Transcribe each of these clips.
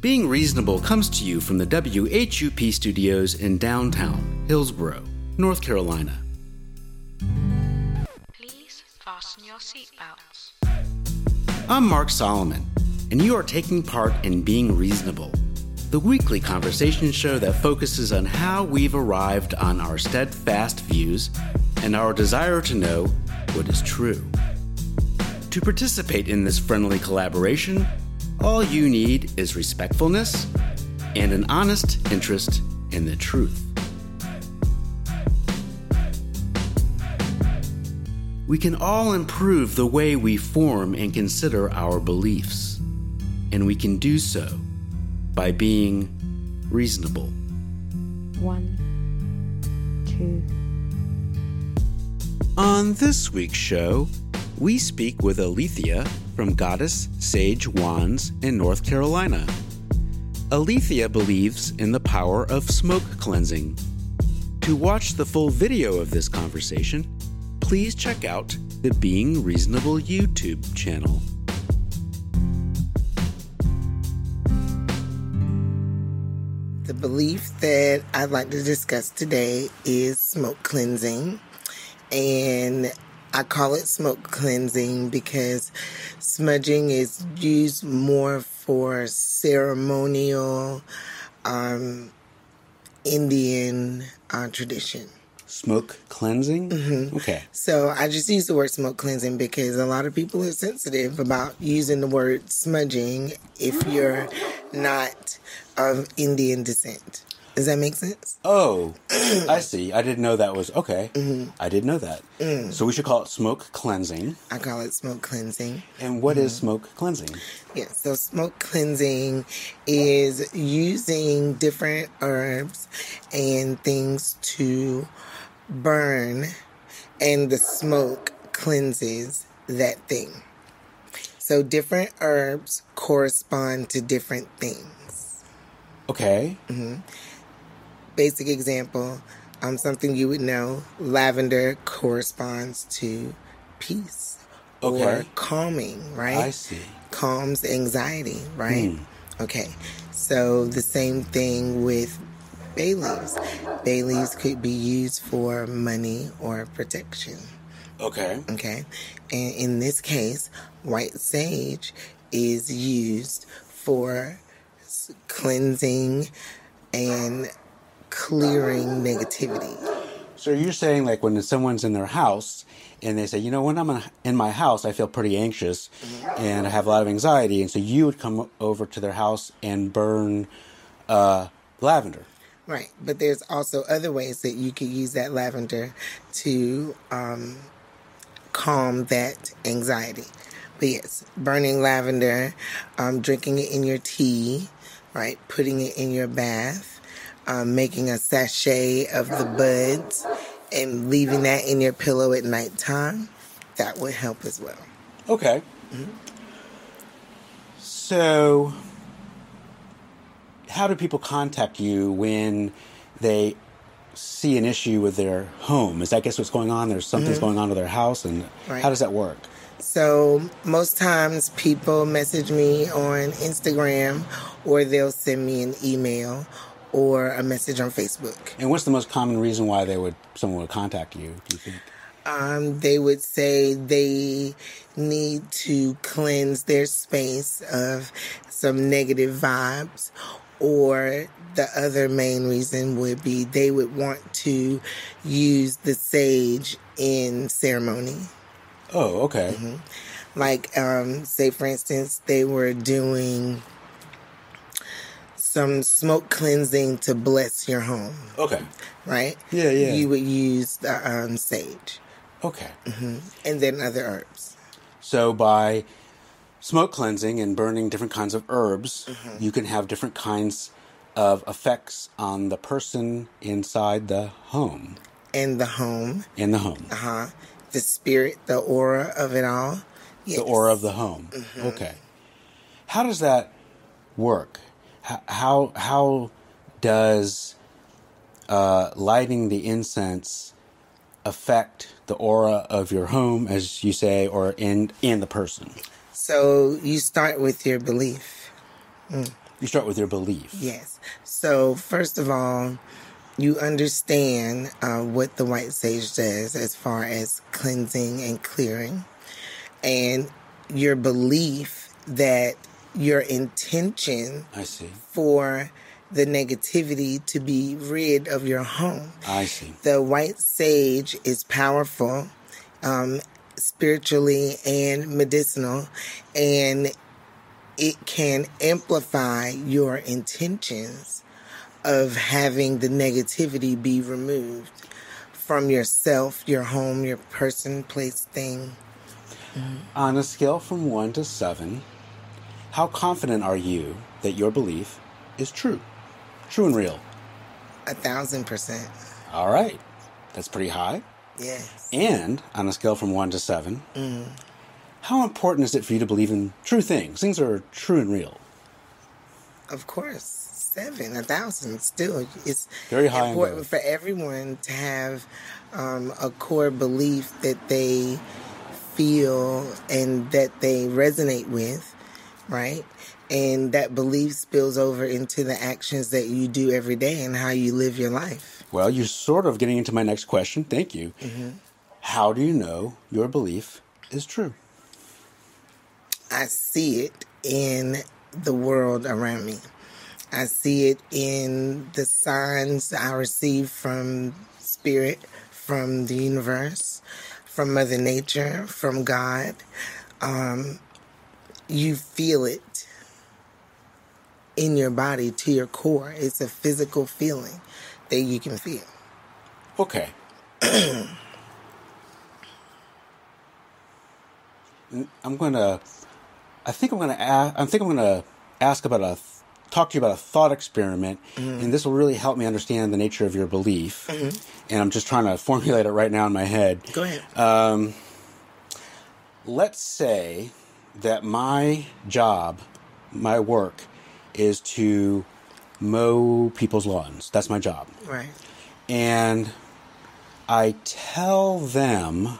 Being Reasonable comes to you from the WHUP studios in downtown Hillsborough, North Carolina. Please fasten your seatbelts. I'm Mark Solomon, and you are taking part in Being Reasonable, the weekly conversation show that focuses on how we've arrived on our steadfast views and our desire to know what is true. To participate in this friendly collaboration, all you need is respectfulness and an honest interest in the truth. We can all improve the way we form and consider our beliefs, and we can do so by being reasonable. One, two. On this week's show, we speak with Alethea from Goddess Sage Wands in North Carolina. Alethea believes in the power of smoke cleansing. To watch the full video of this conversation, please check out the Being Reasonable YouTube channel. The belief that I'd like to discuss today is smoke cleansing. And I call it smoke cleansing because smudging is used more for ceremonial um, Indian uh, tradition. Smoke cleansing? Mm-hmm. Okay. So I just use the word smoke cleansing because a lot of people are sensitive about using the word smudging if you're not of Indian descent. Does that make sense? Oh, I see. I didn't know that was okay. Mm-hmm. I didn't know that. Mm. So we should call it smoke cleansing. I call it smoke cleansing. And what is mm-hmm. smoke cleansing? Yeah, so smoke cleansing is using different herbs and things to burn, and the smoke cleanses that thing. So different herbs correspond to different things. Okay. Mm-hmm. Basic example, um, something you would know: lavender corresponds to peace or calming, right? I see. calms anxiety, right? Okay. So the same thing with bay leaves. Bay leaves could be used for money or protection. Okay. Okay. And in this case, white sage is used for cleansing and clearing negativity. So you're saying like when someone's in their house and they say, you know, when I'm in- my house, I feel pretty anxious and I have a lot of anxiety, and so you would come over to their house and burn uh, lavender. Right, but there's also other ways that you could use that lavender to um, calm that anxiety. But yes, burning lavender, um, drinking it in your tea, right, putting it in your bath, um, making a sachet of the buds, and leaving that in your pillow at nighttime, that would help as well. Okay. So, how do people contact you when they see an issue with their home? Is that I guess what's going on? There's something's going on with their house, and Right. how does that work? So most times people message me on Instagram or they'll send me an email or a message on Facebook. And what's the most common reason why they would someone would contact you? Do you think? Um, they would say they need to cleanse their space of some negative vibes or the other main reason would be they would want to use the sage in ceremony. Oh, okay. like um say for instance they were doing some smoke cleansing to bless your home Okay. right Yeah, yeah. you would use the um sage Okay. and then other herbs So by smoke cleansing and burning different kinds of herbs, you can have different kinds of effects on the person inside the home. in the home In the home. uh-huh the spirit the aura of it all yes. The aura of the home. Okay. How does that work? How how does uh, lighting the incense affect the aura of your home, as you say, or in in the person? so you start with your belief Mm. You start with your belief. Yes. So, first of all, you understand uh, what the white sage does as far as cleansing and clearing, and your belief that your intention I see. for the negativity to be rid of your home. I see. The white sage is powerful, um, spiritually and medicinal, and it can amplify your intentions of having the negativity be removed from yourself, your home, your person, place, thing. On a scale from one to seven, how confident are you that your belief is true? True and real. A thousand percent. All right. That's pretty high. Yes. And on a scale from one to seven, how important is it for you to believe in true things? Things are true and real. Of course, seven, a thousand. Still, it's Very high important for everyone to have um, a core belief that they feel and that they resonate with, right? And that belief spills over into the actions that you do every day and how you live your life. Well, you're sort of getting into my next question. Thank you. How do you know your belief is true? I see it in the world around me. I see it in the signs I receive from spirit, from the universe, from Mother Nature, from God. Um, you feel it in your body to your core. It's a physical feeling that you can feel. Okay. I'm gonna. I think I'm gonna. Ask, I think I'm gonna ask about a. Talk to you about a thought experiment, and this will really help me understand the nature of your belief. And I'm just trying to formulate it right now in my head. Go ahead. Um, let's say that my job, my work, is to mow people's lawns. That's my job right. and I tell them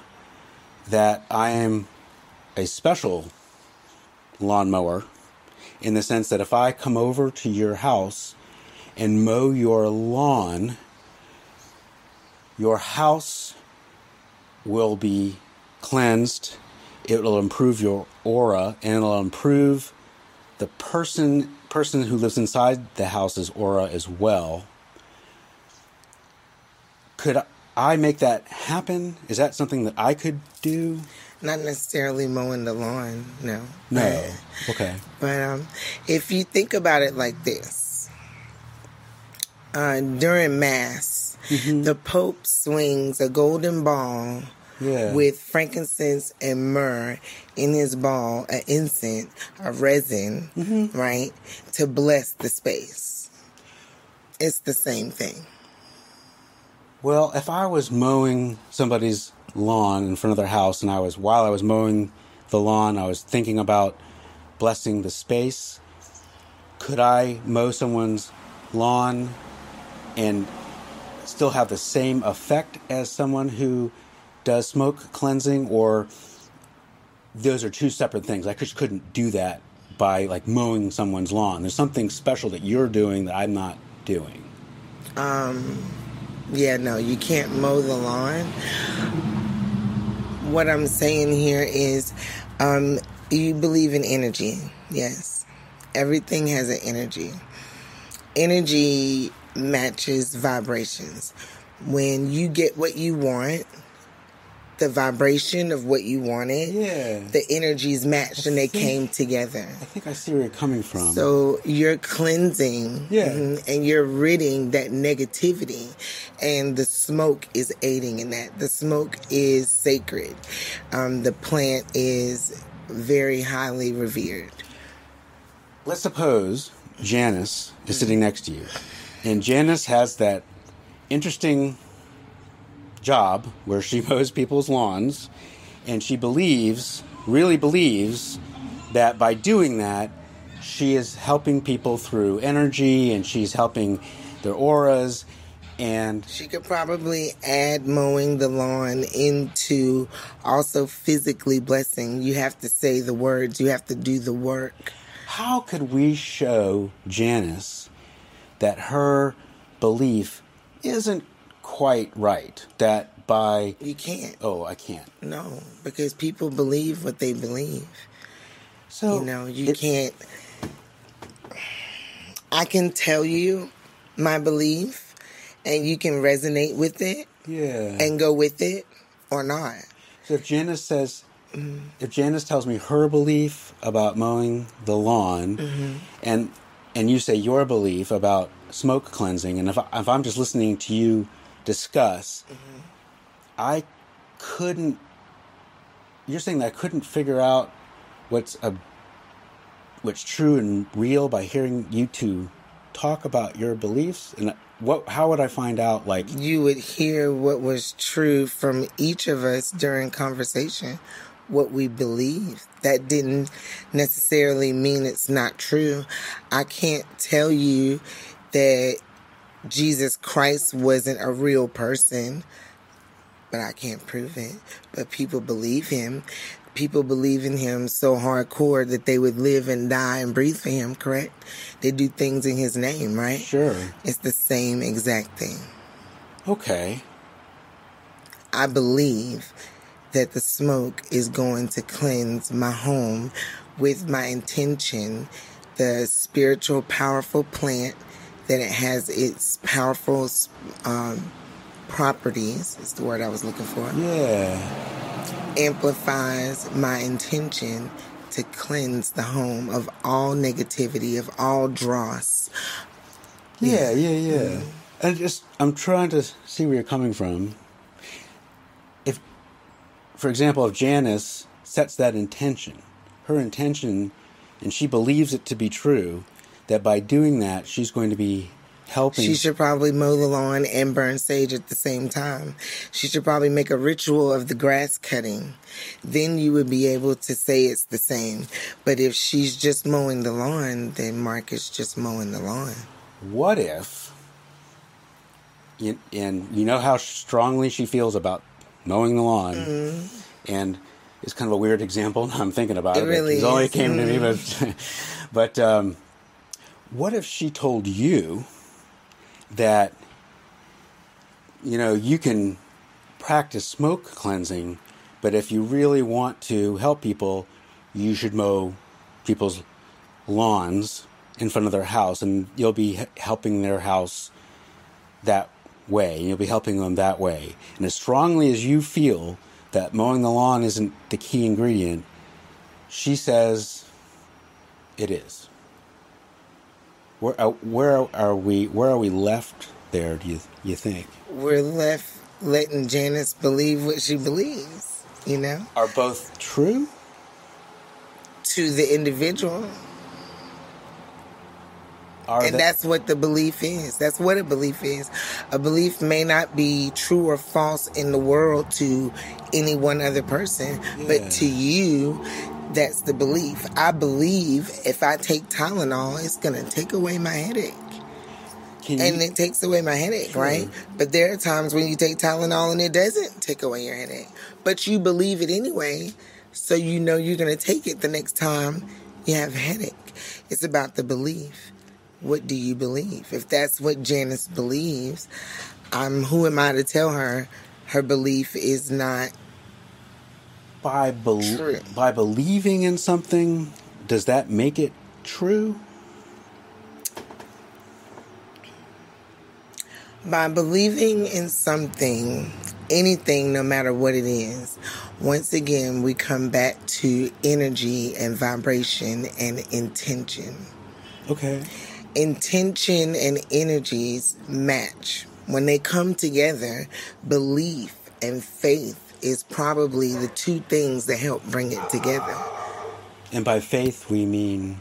that I am a special lawnmower in the sense that if I come over to your house and mow your lawn, your house will be cleansed, it will improve your aura, and it'll improve the person person who lives inside the house's aura as well could I make that happen? Is that something that I could do? Not necessarily mowing the lawn, no. No. Okay. But um, if you think about it like this, uh, during Mass, the Pope swings a golden ball Yeah. with frankincense and myrrh in his ball, an incense, a resin, mm-hmm. right, to bless the space. It's the same thing. Well, if I was mowing somebody's lawn in front of their house and I was while I was mowing the lawn, I was thinking about blessing the space, could I mow someone's lawn and still have the same effect as someone who does smoke cleansing or those are two separate things. I just couldn't do that by like mowing someone's lawn. There's something special that you're doing that I'm not doing. Um, Yeah, no, you can't mow the lawn. What I'm saying here is um, you believe in energy. Yes. Everything has an energy. Energy matches vibrations. When you get what you want, the vibration of what you wanted, Yeah. the energies matched and they came together. I think I see where you're coming from. So you're cleansing Yeah. mhm, and you're ridding that negativity. And the smoke is aiding in that. The smoke is sacred. Um, the plant is very highly revered. Let's suppose Janice is sitting next to you, and Janice has that interesting job where she mows people's lawns, and she believes, really believes, that by doing that, she is helping people through energy and she's helping their auras. And She could probably add mowing the lawn into also physically blessing. You have to say the words, you have to do the work. how could we show Janice that her belief isn't quite right? That by You can't. oh, I can't. No, because people believe what they believe. So You know, you it- can't. I can tell you my belief, and you can resonate with it Yeah. and go with it or not. So if Janice says, mm-hmm. if Janice tells me her belief about mowing the lawn, mm-hmm. and and you say your belief about smoke cleansing, and if I, if I'm just listening to you discuss, mm-hmm. I couldn't. You're saying that I couldn't figure out what's a what's true and real by hearing you two talk about your beliefs, and what? How would I find out? Like, You would hear what was true from each of us during conversation, what we believe. That didn't necessarily mean it's not true. I can't tell you that Jesus Christ wasn't a real person, but I can't prove it. But people believe him. People believe in him so hardcore that they would live and die and breathe for him, correct? They do things in his name, right? sure, It's the same exact thing. okay, I believe that the smoke is going to cleanse my home with my intention, the spiritual, powerful plant, that it has its powerful um, properties, is the word I was looking for, yeah. amplifies my intention to cleanse the home of all negativity, of all dross. Yeah, yeah, yeah. And just I'm trying to see where you're coming from. If, for example, if Janice sets that intention, her intention, and she believes it to be true, that by doing that she's going to be helping. She should probably mow the lawn and burn sage at the same time. She should probably make a ritual of the grass cutting. Then you would be able to say it's the same. But if she's just mowing the lawn, then Mark is just mowing the lawn. what if? And you know how strongly she feels about mowing the lawn, and it's kind of a weird example. I'm thinking about Mm-hmm. It it. really it only came to me, but but um, what if she told you that you know you can practice smoke cleansing, but if you really want to help people, you should mow people's lawns in front of their house, and you'll be helping their house that way. You'll be helping them that way. And as strongly as you feel that mowing the lawn isn't the key ingredient, she says it is. Where, uh, where are we? Where are we left there? Do you you think? We're left letting Janice believe what she believes, you know, Are both true? to the individual. Are And they- that's what the belief is. That's what a belief is. A belief may not be true or false in the world to any one other person, Yeah. but to you, that's the belief. I believe if I take Tylenol, it's going to take away my headache. you, And it takes away my headache, Sure. right? But there are times when you take Tylenol and it doesn't take away your headache. But you believe it anyway, so you know you're going to take it the next time you have a headache. It's about the belief. What do you believe? If that's what Janice believes, I'm who am I to tell her her belief is not by bel- True. by believing in something, does that make it true? by believing in something, anything, no matter what it is, once again, we come back to energy and vibration and intention. Okay. Intention and energies match. When they come together, belief and faith is probably the two things that help bring it together. And by faith, we mean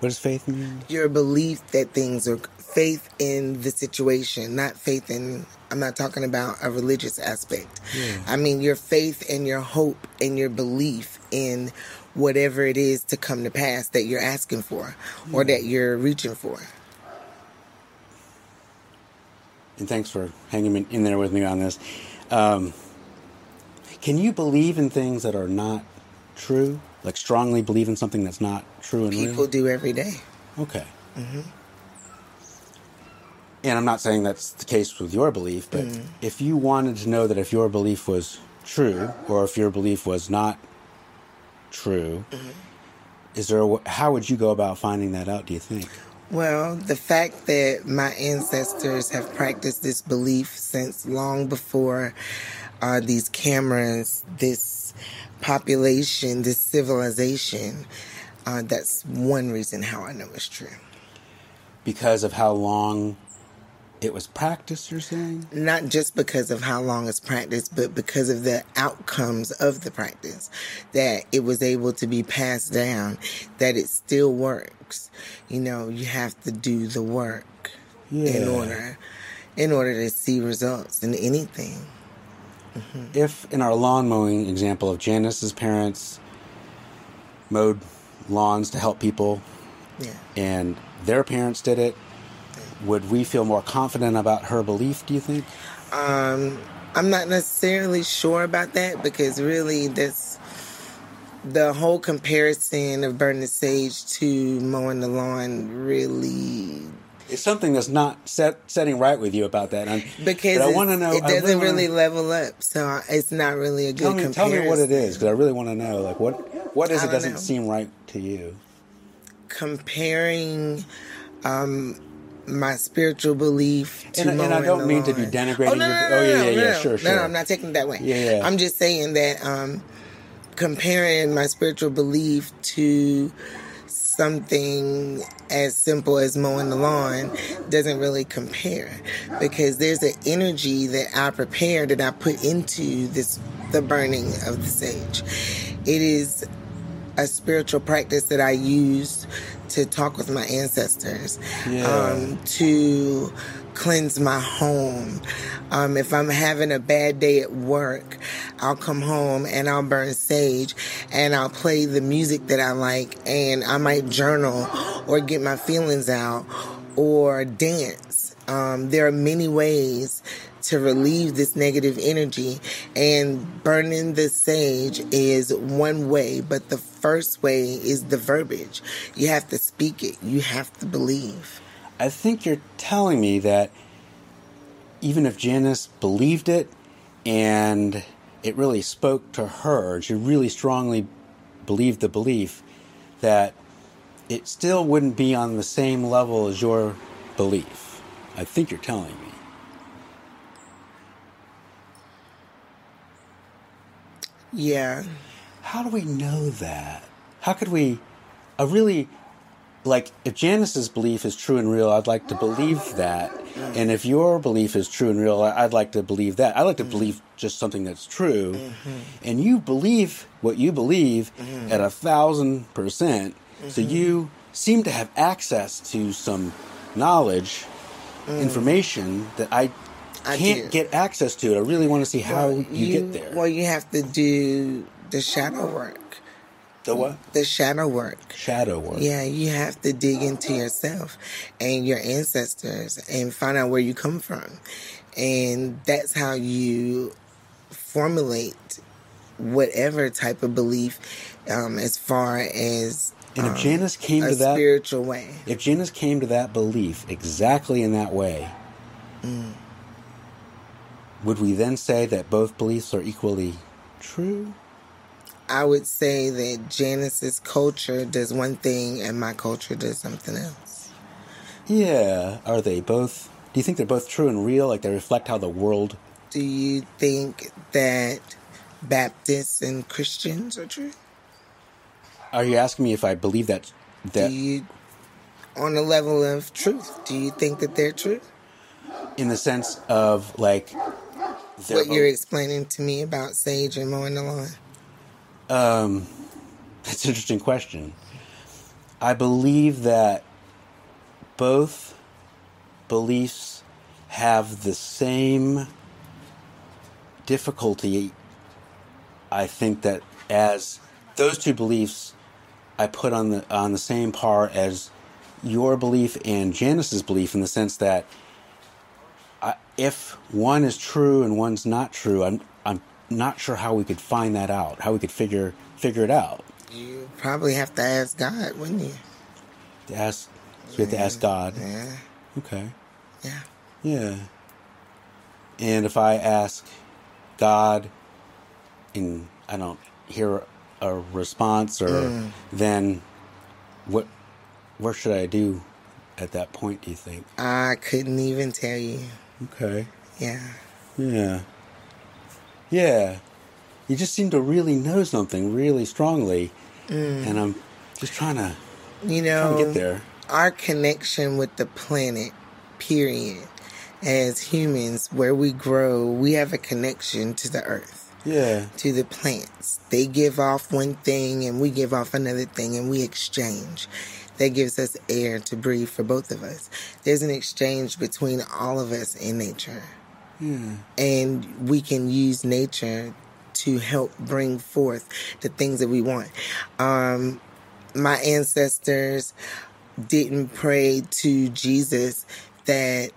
what does faith mean? Your belief that things are faith in the situation, not faith in. I'm not talking about a religious aspect. Yeah. I mean your faith and your hope and your belief in whatever it is to come to pass that you're asking for or that you're reaching for. And thanks for hanging in- in there with me on this. Um, can you believe in things that are not true? Like strongly believe in something that's not true and People real? do every day. Okay. Mm-hmm. And I'm not saying that's the case with your belief, but mm. if you wanted to know that if your belief was true or if your belief was not true, mm-hmm. is there a, how would you go about finding that out? Do you think? Well, the fact that my ancestors have practiced this belief since long before uh, these cameras, this population, this civilization, uh, that's one reason how I know it's true. Because of how long it was practiced, you're saying? Not just because of how long it's practiced, but because of the outcomes of the practice, that it was able to be passed down, that it still works. You know, you have to do the work in order in order to see results in anything. If in our lawn mowing example of Janice's parents mowed lawns to help people Yeah. and their parents did it, would we feel more confident about her belief, do you think? Um, I'm not necessarily sure about that because really this the whole comparison of burning the sage to mowing the lawn really It's something that's not set, setting right with you about that. And, because I want to know. it I doesn't wanna- really level up, so I- it's not really a good Tell me, tell comparison. me what it is, because I really want to know. Like, what what is it doesn't know. seem right to you? Comparing um, my spiritual belief to And- and I don't mean to be denigrating Oh, no, your- no, oh, no, yeah, yeah, no, yeah, no. sure, No, sure. no, I'm not taking it that way. Yeah, yeah. I'm just saying that um, comparing my spiritual belief to something as simple as mowing the lawn doesn't really compare because there's an energy that I prepare and I put into this the burning of the sage. It is a spiritual practice that I use to talk with my ancestors, Yeah. um, to cleanse my home. Um, if I'm having a bad day at work, I'll come home and I'll burn sage and I'll play the music that I like and I might journal or get my feelings out or dance. Um, there are many ways to relieve this negative energy and burning the sage is one way but the first way is the verbiage you have to speak it you have to believe I think you're telling me that even if Janice believed it and it really spoke to her, she really strongly believed the belief that it still wouldn't be on the same level as your belief. I think you're telling me. yeah How do we know that? How could we? A really like if Janice's belief is true and real. I'd like to believe that, mm. and if your belief is true and real, I- I'd like to believe that. I like to mm. believe just something that's true, mm-hmm. and you believe what you believe mm-hmm. at a thousand percent. So mm-hmm. you seem to have access to some knowledge, mm. information that I. I Can't do. get access to. I really want to see how Well, you, get there. well you have to do the shadow work the what? the shadow work Shadow work. yeah you have to dig into yourself and your ancestors and find out where you come from and that's how you formulate whatever type of belief um, as far as And if um, Janice came a to that, spiritual way if Janice came to that belief exactly in that way, Mm. would we then say that both beliefs are equally true? I would say that Janice's culture does one thing and my culture does something else. Yeah. Are they both? Do you think they're both true and real? Like they reflect how the world? Do you think that Baptists and Christians are true? Are you asking me if I believe that? That do you, on the level of truth, do you think that they're true? in the sense of like. What you're explaining to me about sage and mowing the lawn. Um, that's an interesting question. I believe that both beliefs have the same difficulty. I think that as those two beliefs, I put on the on the same par as your belief and Janice's belief in the sense that I, if one is true and one's not true, I'm not sure how we could find that out, how we could figure figure it out. You probably have to ask God, wouldn't you? To ask, so we have to ask God. Yeah. Okay. Yeah. Yeah. And if I ask God and I don't hear a response or Mm. then what what should I do at that point do you think? I couldn't even tell you. Okay. Yeah. Yeah. Yeah. You just seem to really know something really strongly. Mm. And I'm just trying to You trying know, to get there. our connection with the planet, period, as humans, where we grow, we have a connection to the earth, Yeah. to the plants. They give off one thing and we give off another thing and we exchange. That gives us air to breathe for both of us. There's an exchange between all of us in nature. And we can use nature to help bring forth the things that we want. Um, my ancestors didn't pray to Jesus that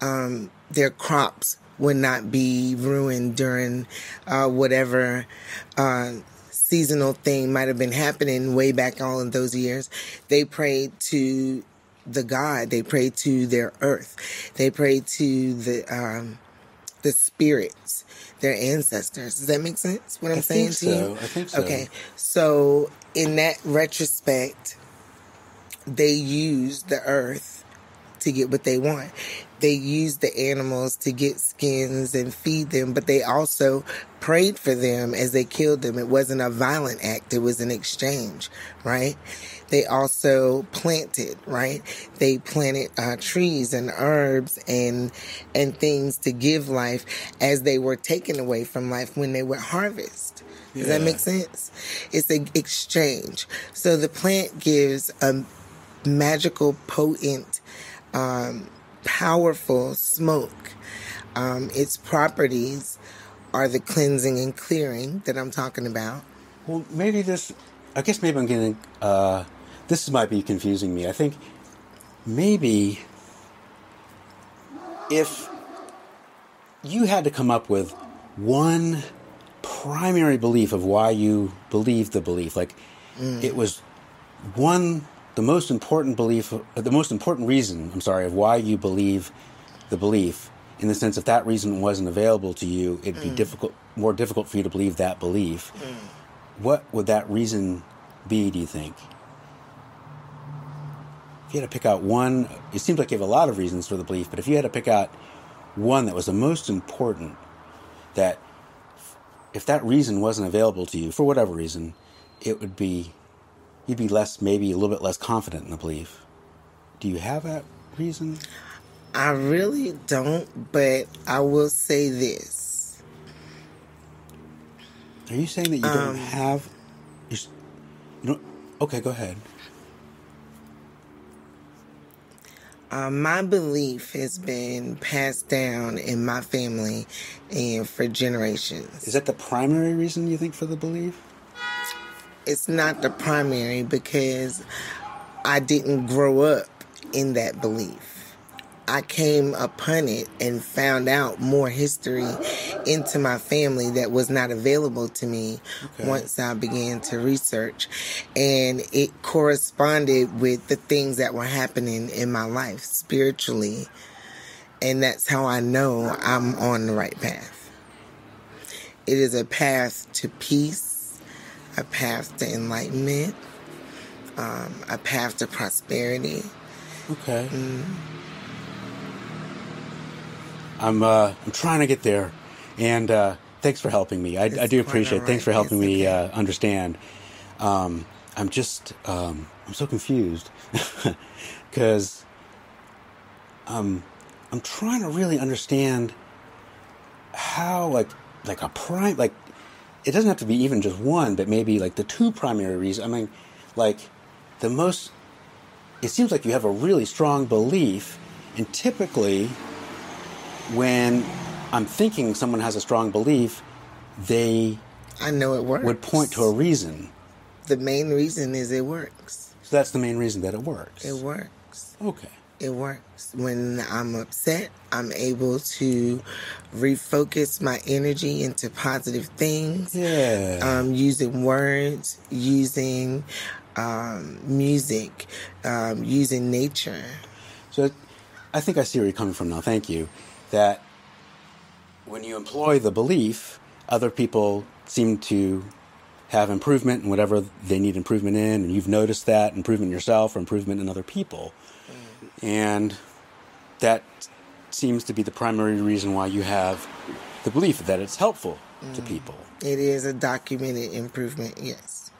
um, their crops would not be ruined during uh, whatever uh, seasonal thing might have been happening way back all in those years. They prayed to the God. They prayed to their earth. They prayed to the um, the spirits, their ancestors. Does that make sense? What I'm I saying to you? so. I think so. Okay, so in that retrospect, they use the earth to get what they want. They used the animals to get skins and feed them, but they also prayed for them as they killed them. It wasn't a violent act, it was an exchange, right? They also planted, right? They planted uh, trees and herbs and and things to give life as they were taken away from life when they would harvest. Does that make sense? It's an exchange. So the plant gives a magical, potent, um, powerful smoke. Um, its properties are the cleansing and clearing that I'm talking about. Well, maybe this. I guess maybe I'm getting. Uh, this might be confusing me. I think maybe if you had to come up with one primary belief of why you believe the belief, like it was one the most important belief, the most important reason. I'm sorry of why you believe the belief. In the sense, if that reason wasn't available to you, it'd be mm. difficult, more difficult for you to believe that belief. Mm. What would that reason be? Do you think? If you had to pick out one, it seems like you have a lot of reasons for the belief, but if you had to pick out one that was the most important, that if that reason wasn't available to you for whatever reason, it would be you'd be less, maybe a little bit less confident in the belief. Do you have that reason? I really don't, but I will say this. Are you saying that you Um, don't have? You, don't. Okay, go ahead. Uh, my belief has been passed down in my family and for generations. Is that the primary reason you think for the belief? It's not the primary because I didn't grow up in that belief. I came upon it and found out more history into my family that was not available to me Okay. once I began to research. And it corresponded with the things that were happening in my life spiritually. And that's how I know I'm on the right path. It is a path to peace, a path to enlightenment, um, a path to prosperity. Okay. I'm uh, I'm trying to get there, and uh, thanks for helping me. I, I do appreciate. it. all Thanks for helping It's me okay. uh, understand. Um, I'm just um, I'm so confused because um, I'm trying to really understand how like like a prime like it doesn't have to be even just one, but maybe like the two primary reasons. I mean, like the most. It seems like you have a really strong belief, and typically, when I'm thinking someone has a strong belief, they I know it works. would point to a reason. The main reason is it works. So that's the main reason that it works. It works. Okay. It works. When I'm upset, I'm able to refocus my energy into positive things. Yeah. Um, using words, using um, music, um, using nature. So I think I see where you're coming from now. Thank you. That when you employ the belief, other people seem to have improvement in whatever they need improvement in, and you've noticed that improvement yourself or improvement in other people. And that seems to be the primary reason why you have the belief that it's helpful to mm. people. It is a documented improvement, yes.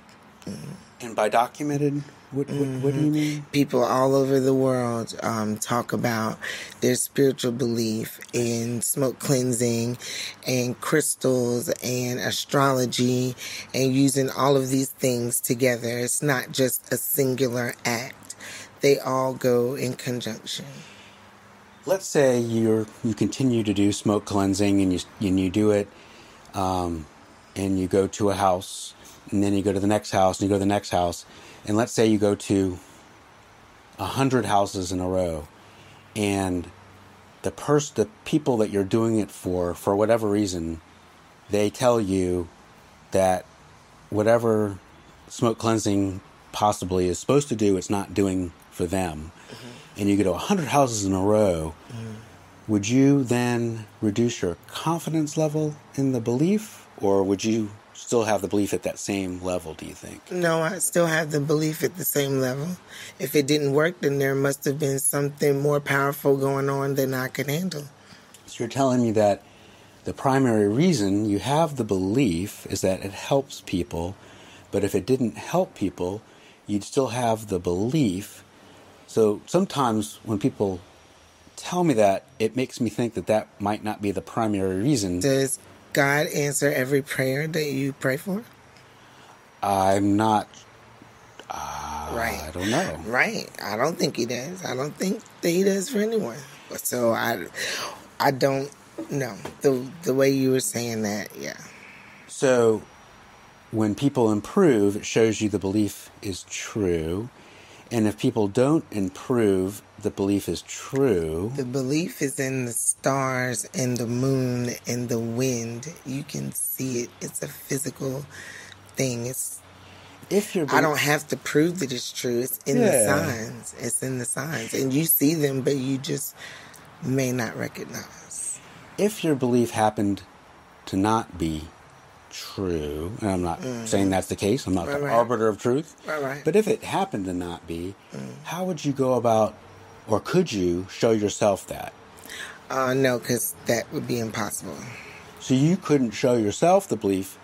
Mm. And by documented, what, what, what do you mm-hmm. mean? People all over the world um, talk about their spiritual belief in smoke cleansing and crystals and astrology and using all of these things together. It's not just a singular act, they all go in conjunction. let's say you're you continue to do smoke cleansing and you and you do it um, and you go to a house and then you go to the next house and you go to the next house and let's say you go to a hundred houses in a row and the pers- the people that you're doing it for for whatever reason they tell you that whatever smoke cleansing possibly is supposed to do it's not doing for them. Mm-hmm. And you go to 100 houses in a row. Mm-hmm. Would you then reduce your confidence level in the belief or would you still have the belief at that same level do you think? No, I still have the belief at the same level. If it didn't work, then there must have been something more powerful going on than I could handle. so you're telling me that the primary reason you have the belief is that it helps people but if it didn't help people you'd still have the belief so sometimes when people tell me that it makes me think that that might not be the primary reason Does God answer every prayer that you pray for? i'm not uh, Right. i don't know Right. I don't think he does. I don't think that he does for anyone. So I, I don't know the the way you were saying that. Yeah. So, when people improve, it shows you the belief is true. And if people don't improve, the belief is true. The belief is in the stars and the moon and the wind. You can see it. It's a physical thing. It's If you're, I don't have to prove that it's true. It's in the signs. It's in the signs. And you see them, but you just may not recognize. if your belief happened to not be true, and I'm not saying that's the case. I'm not Mm. Right, the right. arbiter of truth. Right. But if it happened to not be, Mm. how would you go about, or could you show yourself that? Uh, no, because that would be impossible. So you couldn't show yourself the belief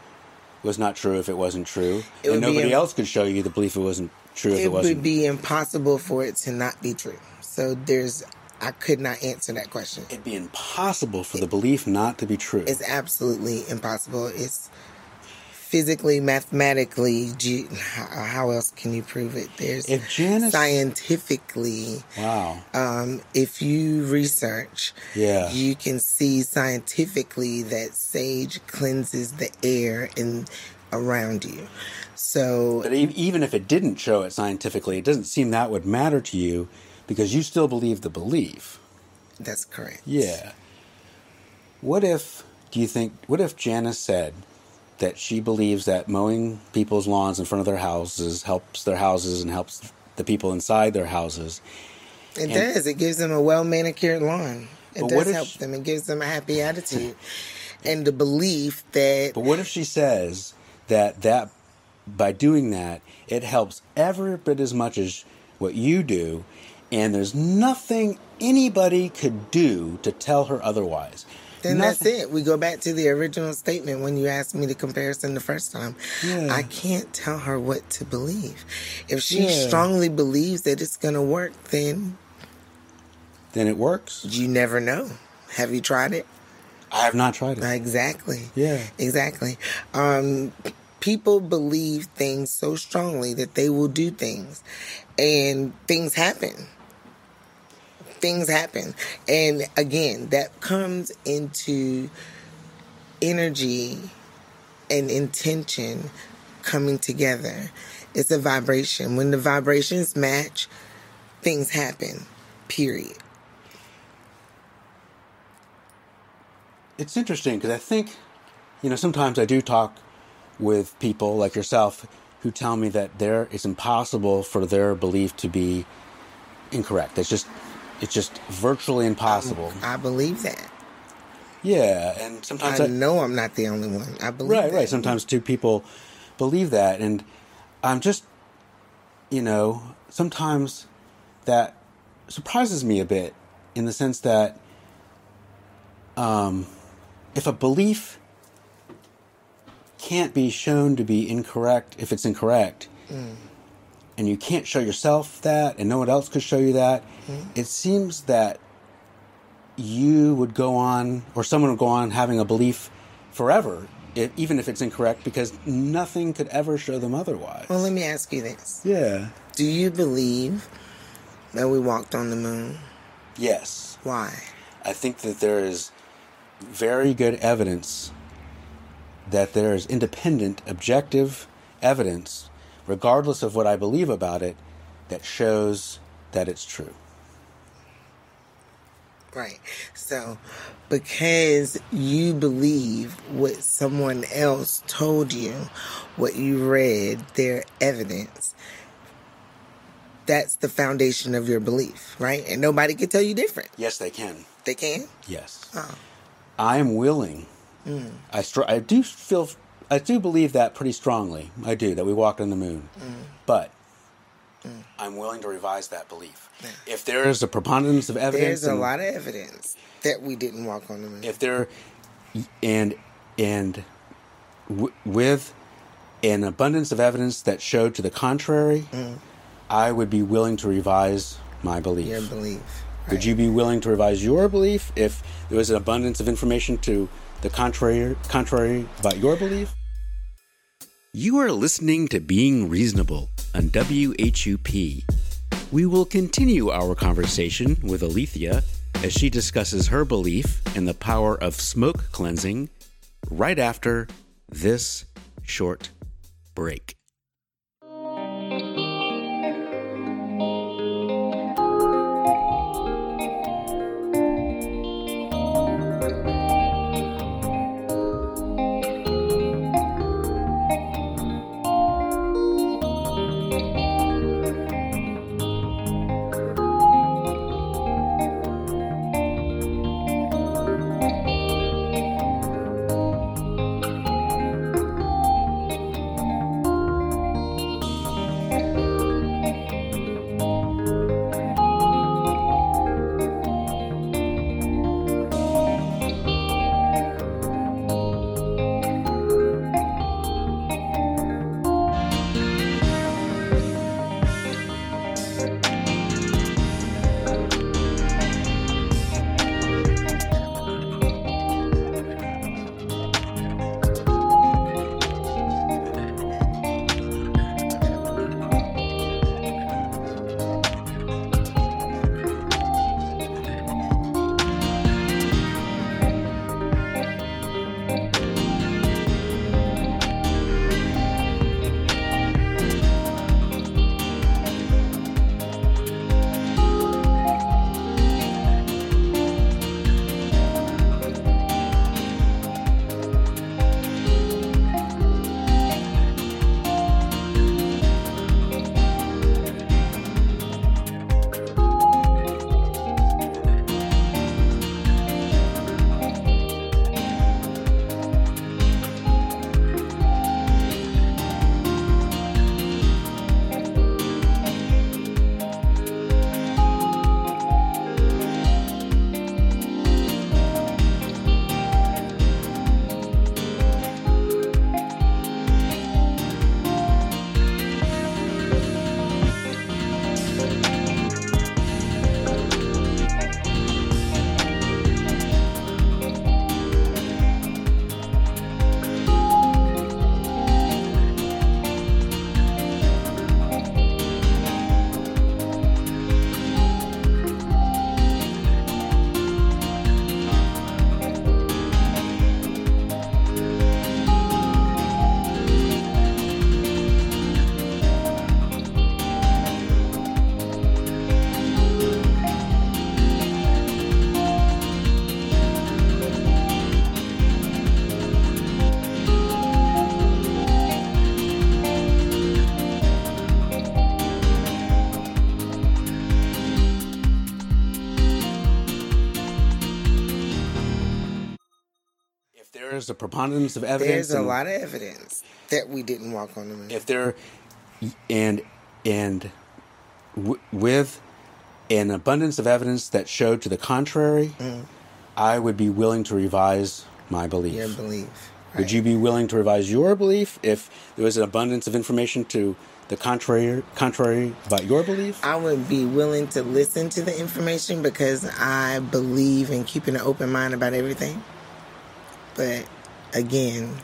was not true if it wasn't true, It and nobody im- else could show you the belief it wasn't true if it, It wasn't. would be impossible for it to not be true. So there's, I could not answer that question. It'd be impossible for the belief not to be true. It's absolutely impossible. It's physically, mathematically, how, else can you prove it? There's If Janice- scientifically, wow. um, if you research, Yeah. you can see scientifically that sage cleanses the air in around you. So But even if it didn't show it scientifically, it doesn't seem that would matter to you because you still believe the belief. that's correct. Yeah. What if, do you think, what if Janice said that she believes that mowing people's lawns in front of their houses helps their houses and helps the people inside their houses? It And- does. It gives them a well manicured lawn. It does help she- them. It gives them a happy attitude. and the belief that But what if she says that that by doing that it helps every bit as much as what you do, and there's nothing anybody could do to tell her otherwise. then Nothing- that's it. We go back to the original statement when you asked me the comparison the first time. Yeah. I can't tell her what to believe. If she Yeah. strongly believes that it's going to work, then Then it works. you never know. Have you tried it? I have not tried it. Exactly. Yeah. Exactly. Um, people believe things so strongly that they will do things, and things happen. Things happen. And again, that comes into energy and intention coming together. It's a vibration. When the vibrations match, things happen. Period. It's interesting because I think, you know, sometimes I do talk with people like yourself who tell me that there it's impossible for their belief to be incorrect. It's just it's just virtually impossible. I believe that. Yeah, and sometimes I I, know I'm not the only one. I believe right, that. right. Sometimes two people believe that, and I'm just, you know, sometimes that surprises me a bit in the sense that, um, if a belief can't be shown to be incorrect, if it's incorrect, and you can't show yourself that, and no one else could show you that, mm-hmm. it seems that you would go on, or someone would go on having a belief forever, if, even if it's incorrect, because nothing could ever show them otherwise. Well, let me ask you this: yeah. Do you believe that we walked on the moon? Yes. Why? I think that there is very good evidence that there is independent, objective evidence, regardless of what I believe about it, that shows that it's true. Right. So, because you believe what someone else told you, what you read, their evidence, that's the foundation of your belief, right? And nobody can tell you different. Yes, they can. They can? Yes. Oh. I am willing. Mm. I str- I do feel. I do believe that pretty strongly. I do that we walked on the moon, mm. but mm. I'm willing to revise that belief. If there is a preponderance of evidence, There's a and lot of evidence that we didn't walk on the moon. if there and and w- with an abundance of evidence that showed to the contrary, mm. I would be willing to revise my belief. your belief. Would you be willing to revise your belief if there was an abundance of information to the contrary contrary about your belief? You are listening to Being Reasonable on WHUP. We will continue our conversation with Alethea as she discusses her belief in the power of smoke cleansing right after this short break. A preponderance of evidence. There's a lot of evidence that we didn't walk on the moon. If there, and and w- with an abundance of evidence that showed to the contrary, I would be willing to revise my belief. Mm. Your belief. Would you be willing to revise your belief if there was an abundance of information to the contrary contrary about your belief? I would be willing to listen to the information because I believe in keeping an open mind about everything. But again,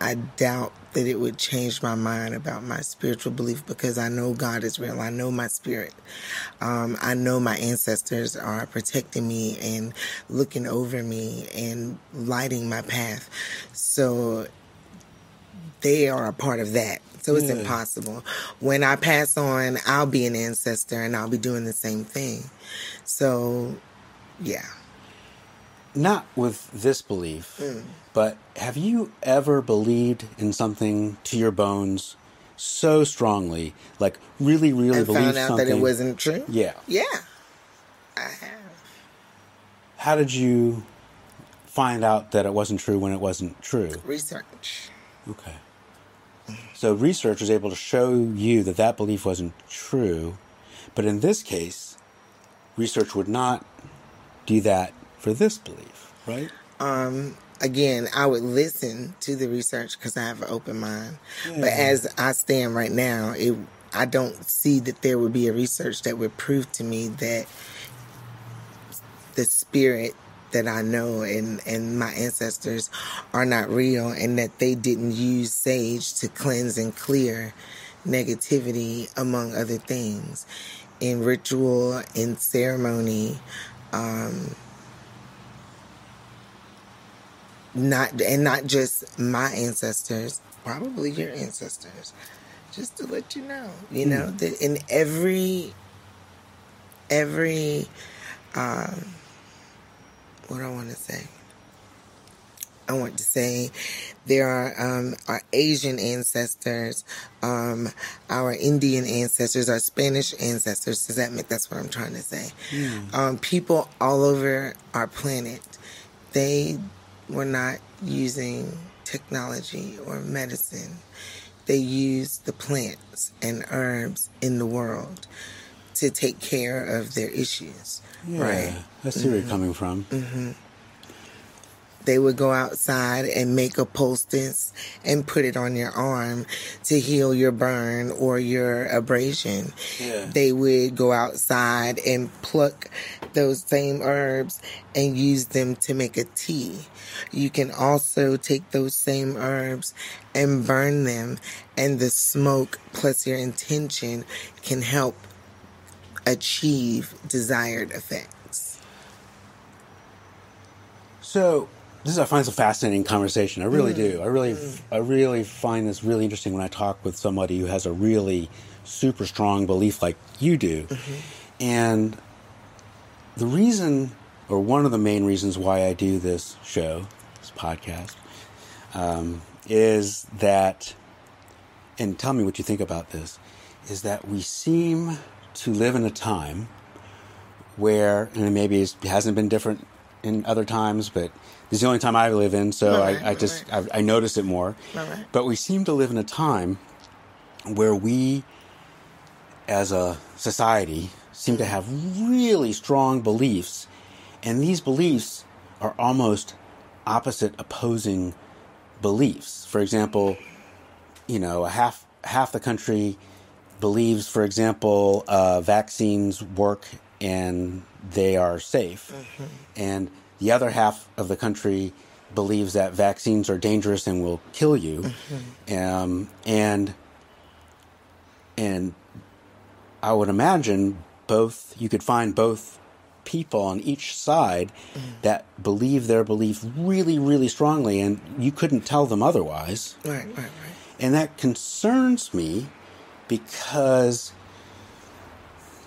I doubt that it would change my mind about my spiritual belief because I know God is real. I know my spirit. Um, I know my ancestors are protecting me and looking over me and lighting my path. So they are a part of that. So it's Yeah. impossible. When I pass on, I'll be an ancestor and I'll be doing the same thing. So, yeah. Not with this belief, Mm. but have you ever believed in something to your bones so strongly, like really, really and believed found out something? that it wasn't true. Yeah. Yeah. I have. How did you find out that it wasn't true when it wasn't true? Research. Okay. So research was able to show you that that belief wasn't true, but in this case, research would not do that for this belief, right? Um, again, I would listen to the research because I have an open mind. But as I stand right now, it I don't see that there would be a research that would prove to me that the spirit that I know and, and my ancestors are not real and that they didn't use sage to cleanse and clear negativity among other things in ritual in ceremony um, not and not just my ancestors probably your ancestors just to let you know you know that in every every um what do i want to say I want to say there are um, our Asian ancestors, um, our Indian ancestors, our Spanish ancestors. Does that make that's what I'm trying to say? Um, people all over our planet, they were not using technology or medicine. They used the plants and herbs in the world to take care of their issues. Right. I see where you're mm-hmm. coming from. Mm-hmm. They would go outside and make a poultice and put it on your arm to heal your burn or your abrasion. Yeah. They would go outside and pluck those same herbs and use them to make a tea. You can also take those same herbs and burn them, and the smoke plus your intention can help achieve desired effects. So this is I find this a fascinating conversation. I really mm. do. I really, mm. I really find this really interesting when I talk with somebody who has a really super strong belief like you do. Mm-hmm. And the reason, or one of the main reasons why I do this show, this podcast, um, is that, and tell me what you think about this, is that we seem to live in a time where, and maybe it hasn't been different in other times, but is the only time I live in, so Right, I, I just I, I notice it more. Right. But we seem to live in a time where we, as a society, seem to have really strong beliefs, and these beliefs are almost opposite, opposing beliefs. For example, you know, half half the country believes, for example, uh, vaccines work and they are safe, and the other half of the country believes that vaccines are dangerous and will kill you, um, and and I would imagine both you could find both people on each side that believe their belief really, really strongly, and you couldn't tell them otherwise. Right, right, right. And that concerns me because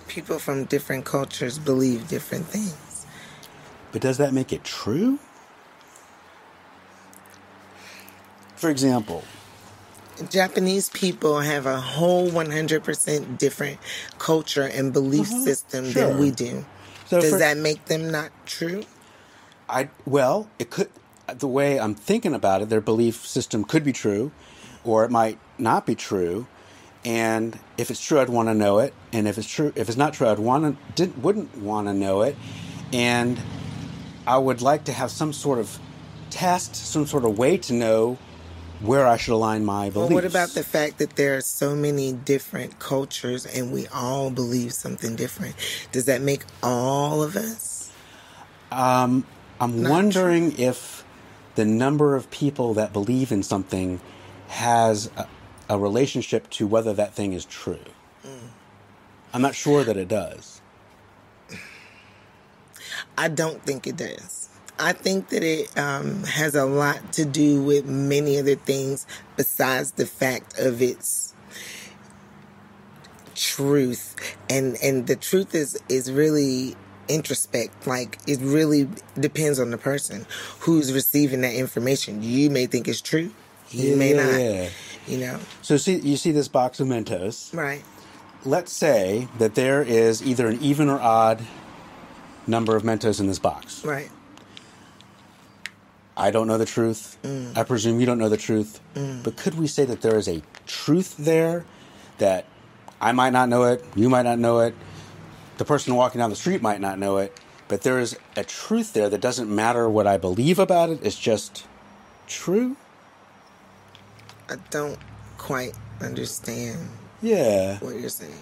people from different cultures believe different things. But does that make it true? For example, Japanese people have a whole 100% different culture and belief system Mm-hmm. Sure. than we do. So Does for- that make them not true? I well, it could the way I'm thinking about it, their belief system could be true, or it might not be true. And if it's true, I'd want to know it. And if it's true, if it's not true, I'd want to didn't wouldn't want to know it. And I would like to have some sort of test, some sort of way to know where I should align my beliefs. Well, what about the fact that there are so many different cultures and we all believe something different? Does that make all of us? Um, I'm Not wondering if the number of people that believe in something has a, a relationship to whether that thing is true. Mm. I'm not sure that it does. I don't think it does. I think that it um, has a lot to do with many other things besides the fact of its truth, and and the truth is is really introspect. Like it really depends on the person who's receiving that information. You may think it's true, you may Yeah, not. yeah. You know, So see, you see this box of Mentos. right? Let's say that there is either an even or odd number of Mentos in this box. Right. I don't know the truth. Mm. I presume you don't know the truth. Mm. But could we say that there is a truth there that I might not know it, you might not know it, the person walking down the street might not know it, but there is a truth there that doesn't matter what I believe about it, it's just true? I don't quite understand Yeah. what you're saying.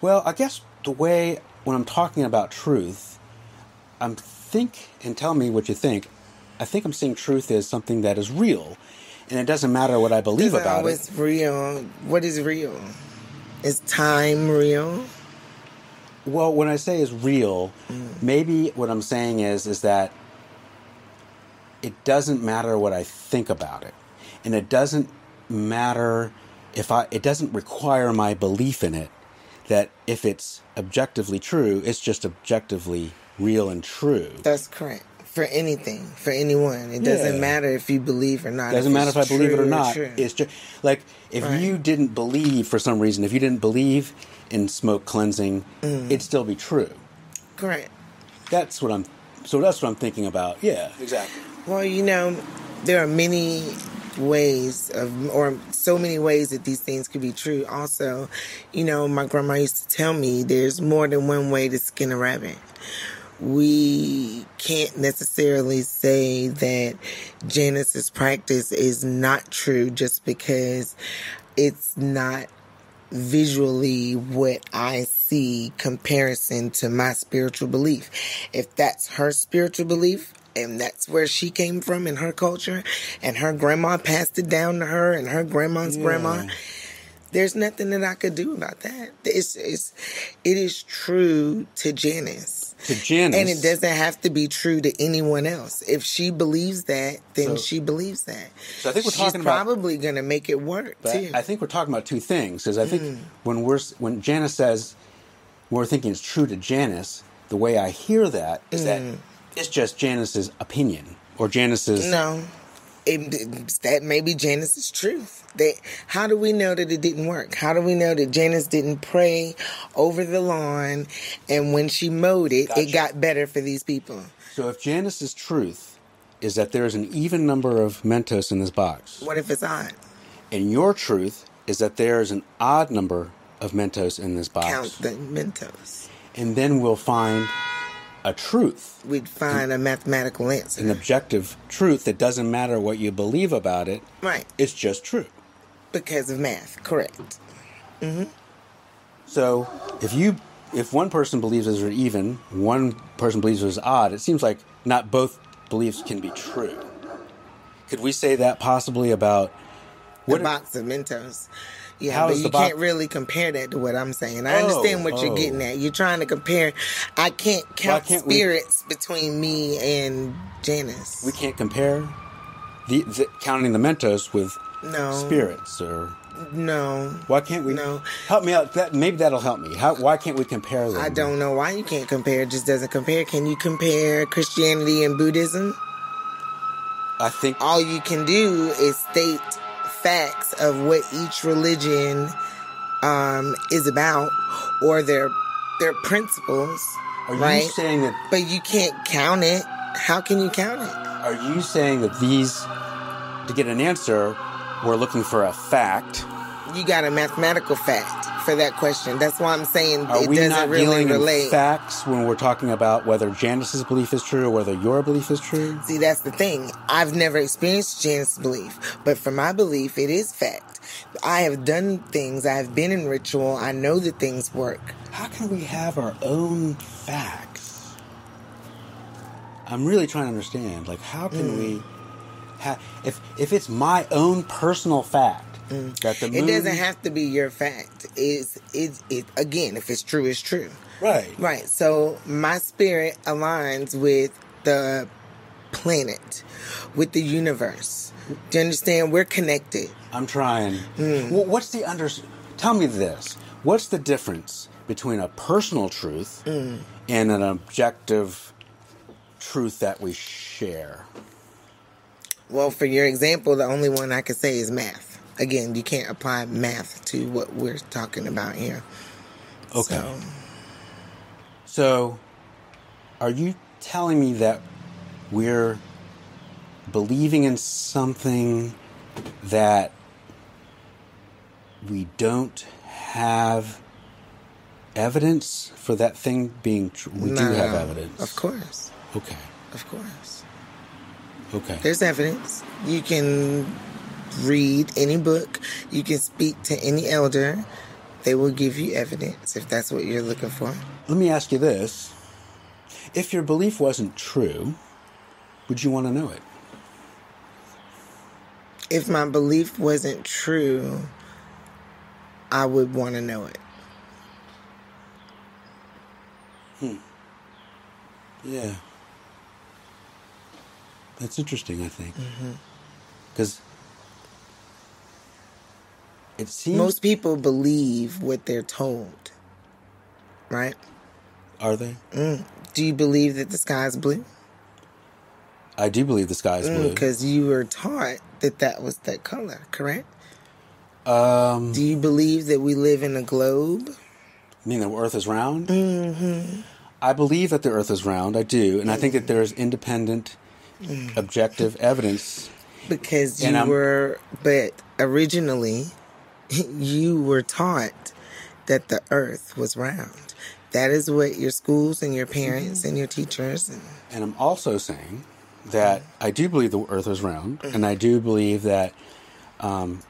Well, I guess the way when I'm talking about truth, I'm think and tell me what you think. I think I'm seeing truth is something that is real, and it doesn't matter what I believe about always it. real. What is real? Is time real? Well, when I say is real, mm. maybe what I'm saying is is that it doesn't matter what I think about it, and it doesn't matter if I. It doesn't require my belief in it. That if it's objectively true, it's just objectively real and true. That's correct. For anything, for anyone, it doesn't Yeah. matter if you believe or not. doesn't matter if I believe it or not. true. It's just like if Right. you didn't believe for some reason, if you didn't believe in smoke cleansing, Mm. it'd still be true. correct. That's what I'm. So that's what I'm thinking about. Yeah, exactly. Well, you know, there are many ways of, or so many ways that these things could be true. Also, you know, my grandma used to tell me there's more than one way to skin a rabbit. We can't necessarily say that Janice's practice is not true just because it's not visually what I see comparison to my spiritual belief. If that's her spiritual belief and that's where she came from in her culture and her grandma passed it down to her and her grandma's grandma, there's nothing that I could do about that. It's, it's it is true to Janice. To Janice, And it doesn't have to be true to anyone else. If she believes that, then So- she believes that. So I think we're She's talking about- probably going to make it work But too. I think we're talking about two things. Because I think Mm. when we're when Janice says we're thinking it's true to Janice, the way I hear that is that it's just Janice's opinion or Janice's. No, it, that may be Janice's truth. That how do we know that it didn't work? How do we know that Janice didn't pray over the lawn, and when she mowed it, Gotcha. it got better for these people? So if Janice's truth is that there is an even number of Mentos in this box, What if it's odd? and your truth is that there is an odd number of Mentos in this box, Count the Mentos. and then we'll find a truth, We'd find a mathematical answer. an objective truth that doesn't matter what you believe about it. Right, It's just true. because of math. Correct. Mm-hmm. So if you if one person believes those are even, one person believes those are odd, it seems like not both beliefs can be true. Could we say that possibly about The what? box of Mentos. Yeah, How but you can't really compare that to what I'm saying. I Oh, understand what oh. you're getting at. You're trying to compare. I can't count can't we- spirits between me and Janice. we can't compare the, the counting the Mentos with no spirits or No, why can't we? No. Help me out. That maybe that'll help me. How? Why can't we compare them? I don't know why you can't compare. It just doesn't compare. Can you compare Christianity and Buddhism? I think All you can do is state facts of what each religion um, is about or their their principles. Are right? you saying that? But you can't count it. How can you count it? are you saying that these, to get an answer, we're looking for a fact? You got a mathematical fact for that question. That's why I'm saying Are it we doesn't not really dealing relate. in facts when we're talking about whether Janice's belief is true or whether your belief is true? See, that's the thing. I've never experienced Janice's belief, but for my belief, it is fact. I have done things. I have been in ritual. I know that things work. How can we have our own facts? I'm really trying to understand. Like, how can Mm. we have if if it's my own personal fact that the moon Mm. It doesn't have to be your fact. It's it it again. If it's true, it's true. right Right. So my spirit aligns with the planet, with the universe. Do you understand? We're connected. I'm trying. Mm. Wh- What's the under? Tell me this. What's the difference between a personal truth Mm. and an objective truth that we share? Well, for your example, the only one I could say is math. Again, you can't apply math to what we're talking about here. Okay. So, So, are you telling me that we're believing in something that we don't have evidence for that thing being true? We do have evidence. Of course. Okay. Of course. Okay. There's evidence. You can read any book, you can speak to any elder. They will give you evidence if that's what you're looking for. Let me ask you this. If your belief wasn't true, would you want to know it? If my belief wasn't true, I would want to know it. Hmm. Yeah. That's interesting, I think. Because it seems. Most people believe what they're told, right? Are they? Do you believe that the sky is blue? I do believe the sky is blue. Because you were taught that that was that color, correct? Um, Do you believe that we live in a globe? I mean, the Earth is round. Mm-hmm. I believe that the Earth is round. I do, and I think that there is independent, objective evidence. Because you were, but originally, you were taught that the earth was round. That is what your schools and your parents and your teachers and And I'm also saying that I do believe the Earth is round, and I do believe that um,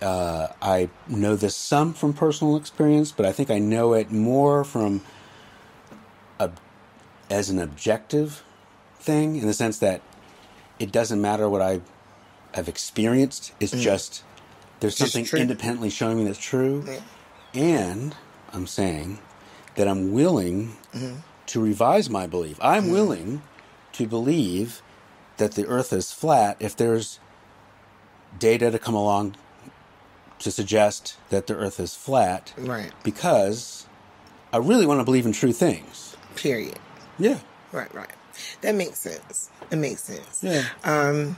uh, I know this some from personal experience, but I think I know it more from a, as an objective thing in the sense that it doesn't matter what I have experienced. It's just there's something independently showing me that's true, Yeah. and I'm saying that I'm willing Mm-hmm. to revise my belief. I'm willing to believe that the Earth is flat if there's data to come along to suggest that the Earth is flat, right. because I really want to believe in true things. Period. Yeah. Right, right. That makes sense. It makes sense. Yeah. Um,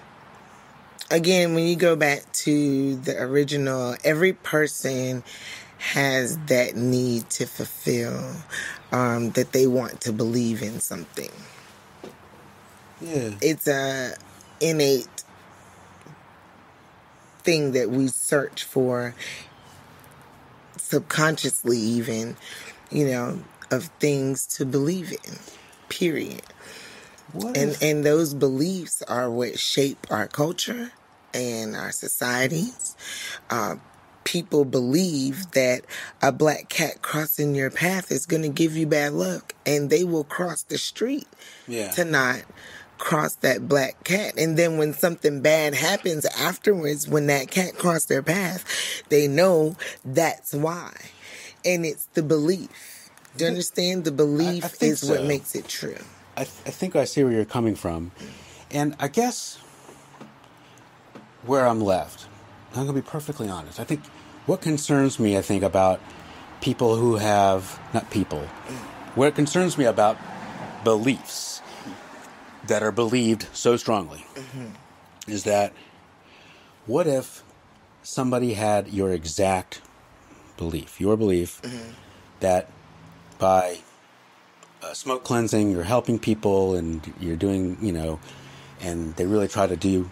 again, when you go back to the original, every person has that need to fulfill, um, that they want to believe in something. Yeah. It's a innate thing that we search for subconsciously even, you know, of things to believe in. Period. What And and those beliefs are what shape our culture and our societies. Uh, people believe that a black cat crossing your path is going to give you bad luck, and they will cross the street Yeah. to not cross that black cat. And then when something bad happens afterwards, when that cat crossed their path, they know that's why. And it's the belief. Do you understand? The belief think is what makes it true. I, th- I think I see where you're coming from. And I guess where I'm left, I'm going to be perfectly honest. I think what concerns me, I think, about people who have, not people, what concerns me about beliefs that are believed so strongly is that what if somebody had your exact belief, your belief that by uh, smoke cleansing, you're helping people and you're doing, you know, and they really try to do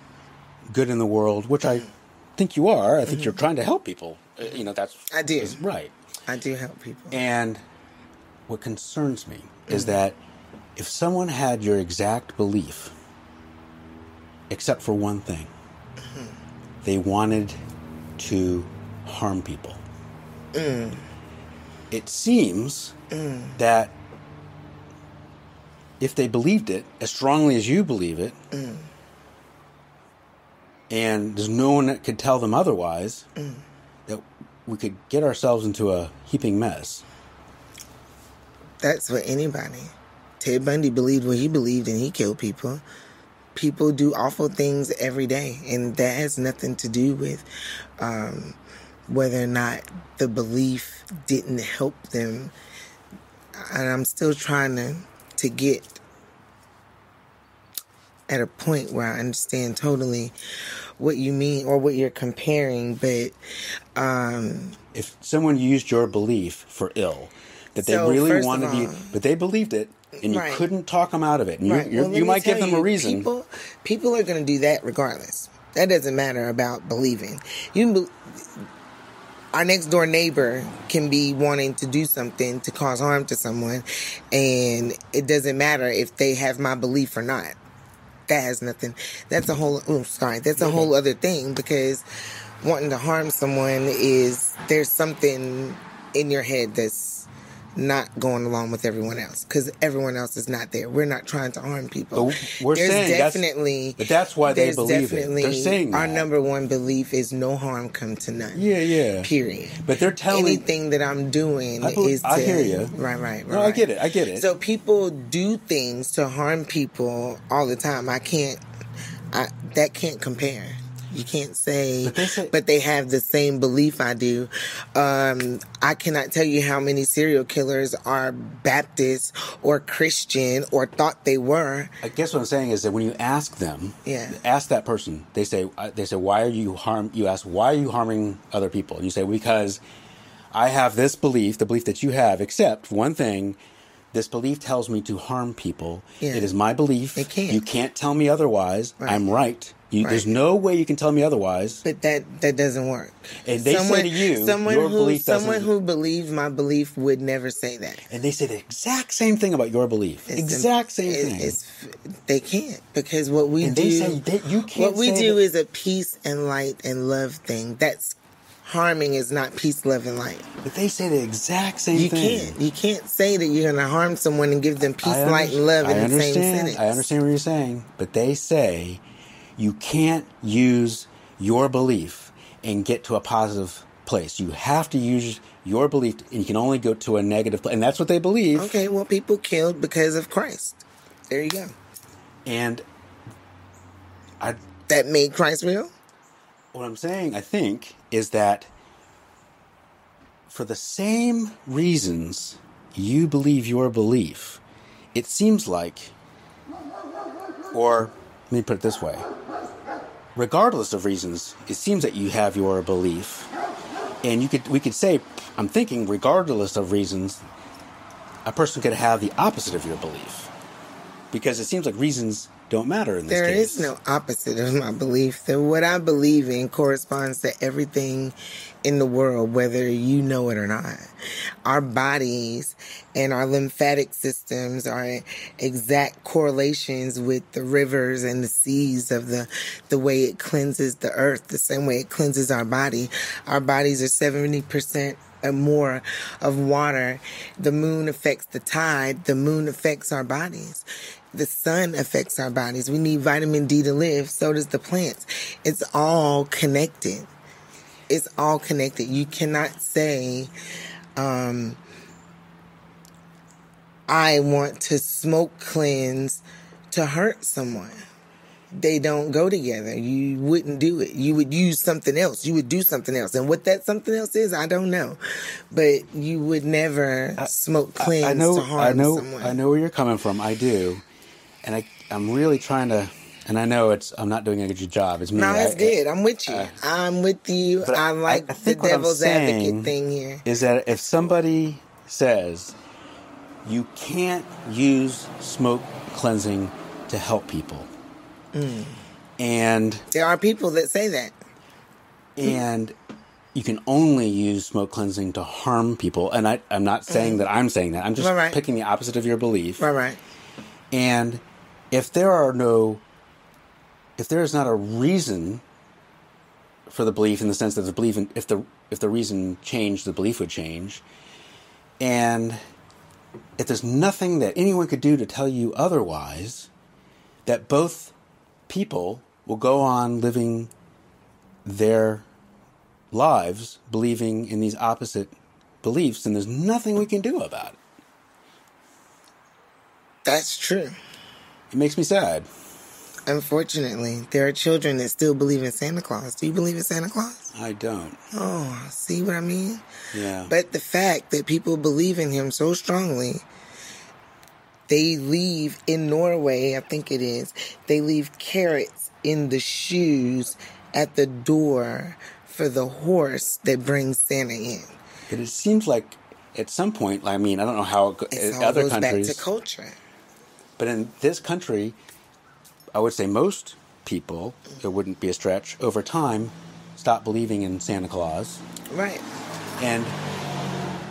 good in the world, which I think you are. I think mm-hmm. you're trying to help people. Uh, You know, that's I do. right. I do help people. And what concerns me is mm. that if someone had your exact belief, except for one thing, mm-hmm. they wanted to harm people. Mm. It seems mm. that if they believed it as strongly as you believe it, and there's no one that could tell them otherwise, that we could get ourselves into a heaping mess. That's what anybody. Ted Bundy believed what he believed and he killed people. People do awful things every day, and that has nothing to do with um, whether or not the belief didn't help them. And I'm still trying to, to get at a point where I understand totally what you mean or what you're comparing, but um, if someone used your belief for ill, that they So, really wanted you, but they believed it, and you Right. couldn't talk them out of it. You, Right. you're, Well, you might give them a reason. People, people are going to do that regardless. That doesn't matter about believing. You, be, our next door neighbor can be wanting to do something to cause harm to someone, and it doesn't matter if they have my belief or not. That has nothing. That's a whole. Oh, sorry. That's a whole other thing because wanting to harm someone is there's something in your head that's not going along with everyone else because everyone else is not there. We're not trying to harm people. But we're there's saying that's- definitely, but that's why they believe it. They're saying our that. number one belief is no harm come to none. yeah, yeah. Period. But they're telling. anything that I'm doing I bel- is. To, I hear you. Right, right, right. No, I get it. I get it. So people do things to harm people all the time. I can't. I that can't compare. You can't say, But they say- but they have the same belief I do. Um, I cannot tell you how many serial killers are Baptist or Christian or thought they were. I guess what I'm saying is that when you ask them, Yeah. ask that person. They say, uh, they say, why are you harm? You ask, why are you harming other people? And you say, because I have this belief, the belief that you have, except one thing. This belief tells me to harm people. Yeah. It is my belief. It can't. You can't tell me otherwise. Right. I'm right. You, There's no way you can tell me otherwise. But that that doesn't work. And they say to you, someone your who belief doesn't- someone who believes my belief would never say that. And they say the exact same thing about your belief. It's exact same it- thing. It's, they can't because what we And do, they say that you can't what we do that- is a peace and light and love thing. That's harming is not peace, love, and light. but they say the exact same You thing. can't. You can't say that you're going to harm someone and give them peace, light, and love I in the same sentence. I understand what you're saying, but they say you can't use your belief and get to a positive place. You have to use your belief, and you can only go to a negative place, and that's what they believe. Okay, well, people killed because of Christ. There you go. And I, That made Christ real. what I'm saying, I think, is that for the same reasons you believe your belief, it seems like, or let me put it this way regardless of reasons, it seems that you have your belief, and you could we could say, I'm thinking, regardless of reasons, a person could have the opposite of your belief, because it seems like reasons don't matter in this There case. is no opposite of my belief. That what I believe in corresponds to everything in the world, whether you know it or not. Our bodies and our lymphatic systems are exact correlations with the rivers and the seas of the the way it cleanses the earth, the same way it cleanses our body. Our bodies are seventy percent and more of water. The moon affects the tide. The moon affects our bodies. The sun affects our bodies. We need vitamin D to live. So does the plants. It's all connected. It's all connected. You cannot say, um, I want to smoke cleanse to hurt someone. They don't go together. You wouldn't do it. You would use something else. You would do something else. And what that something else is, I don't know. But you would never smoke cleanse I know, to harm I know, someone. I know where you're coming from. I do, and I, I'm really trying to. And I know it's. I'm not doing a good job. It's me. No, it's I- good. I'm with you. Uh, I'm with you. But I like I the think what I'm devil's advocate thing here. Is that if somebody says you can't use smoke cleansing to help people, hmm. And There are people that say that. and you can only use smoke cleansing to harm people. And I, I'm not mm-hmm. saying that I'm saying that. I'm just Right, right. picking the opposite of your belief. Right, right. And if there are no, if there is not a reason for the belief in the sense that the belief, in, if the if the reason changed, the belief would change, and if there's nothing that anyone could do to tell you otherwise, that both people will go on living their lives believing in these opposite beliefs, and there's nothing we can do about it. That's true. It makes me sad. Unfortunately, there are children that still believe in Santa Claus. Do you believe in Santa Claus? I don't. Oh, see what I mean? Yeah. But the fact that people believe in him so strongly, they leave in Norway, I think it is, they leave carrots in the shoes at the door for the horse that brings Santa in. But it seems like at some point, I mean, I don't know how it uh, all other goes countries, back to culture. but in this country, I would say most people, it wouldn't be a stretch, over time, stop believing in Santa Claus. Right. And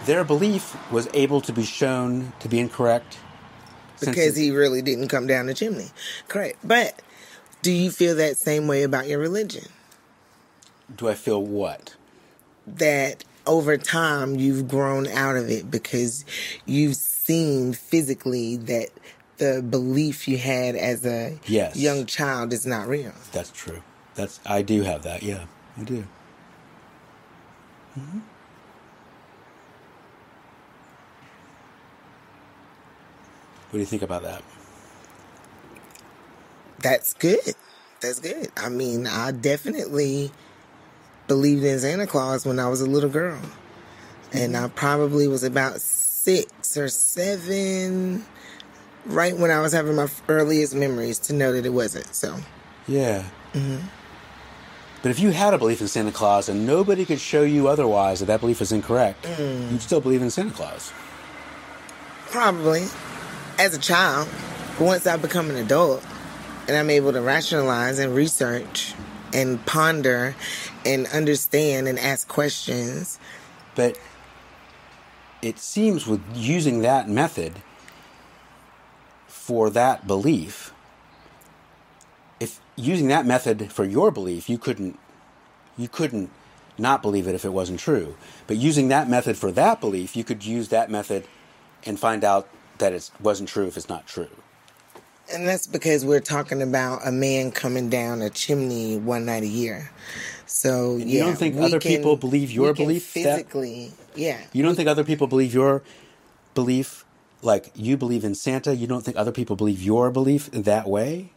their belief was able to be shown to be incorrect. Because he really didn't come down the chimney. Correct. But do you feel that same way about your religion? Do I feel what? that over time you've grown out of it because you've seen physically that the belief you had as a Yes. young child is not real. That's true. That's I do have that. Yeah, I do. Mhm. What do you think about that? That's good. That's good. I mean, I definitely believed in Santa Claus when I was a little girl. And I probably was about six or seven, right when I was having my earliest memories to know that it wasn't. So, Yeah. Mm-hmm. But if you had a belief in Santa Claus and nobody could show you otherwise that that belief was incorrect, mm. you'd still believe in Santa Claus. Probably as a child. But once I become an adult and I'm able to rationalize and research and ponder and understand and ask questions, But it seems with using that method for that belief, if using that method for your belief, you couldn't you couldn't not believe it if it wasn't true. But using that method for that belief, you could use that method and find out that it wasn't true if it's not true. and that's because we're talking about a man coming down a chimney one night a year. So you don't think other can- people believe your we belief that- physically? yeah, You don't think other people believe your belief like you believe in Santa? You don't think other people believe your belief that way?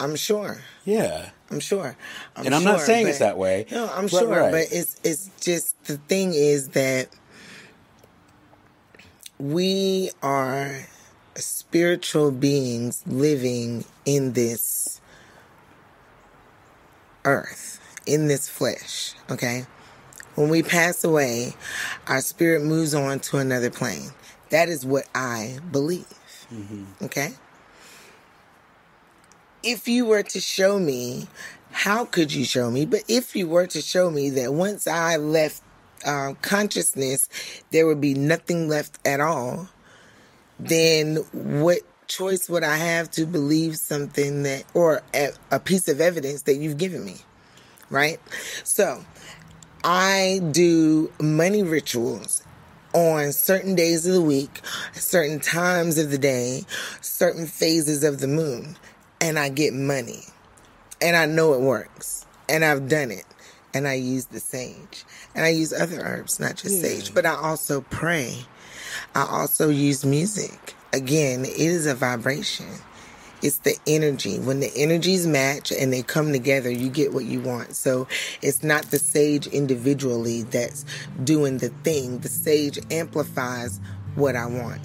I'm sure. Yeah. I'm sure. And I'm not sure, saying it's that way. No, I'm Right, sure, right. but it's it's just the thing is that we are spiritual beings living in this earth, in this flesh, okay? When we pass away, our spirit moves on to another plane. That is what I believe. Okay? if you were to show me, how could you show me? But if you were to show me that once I left um, consciousness, there would be nothing left at all, then what choice would I have to believe something that, or a, a piece of evidence that you've given me? Right? So, I do money rituals on certain days of the week, certain times of the day, certain phases of the moon, and I get money. And I know it works. And I've done it. And I use the sage. And I use other herbs, not just sage, but I also pray. I also use music. Again, it is a vibration. It's the energy. When the energies match and they come together, you get what you want. So it's not the sage individually that's doing the thing. The sage amplifies what I want.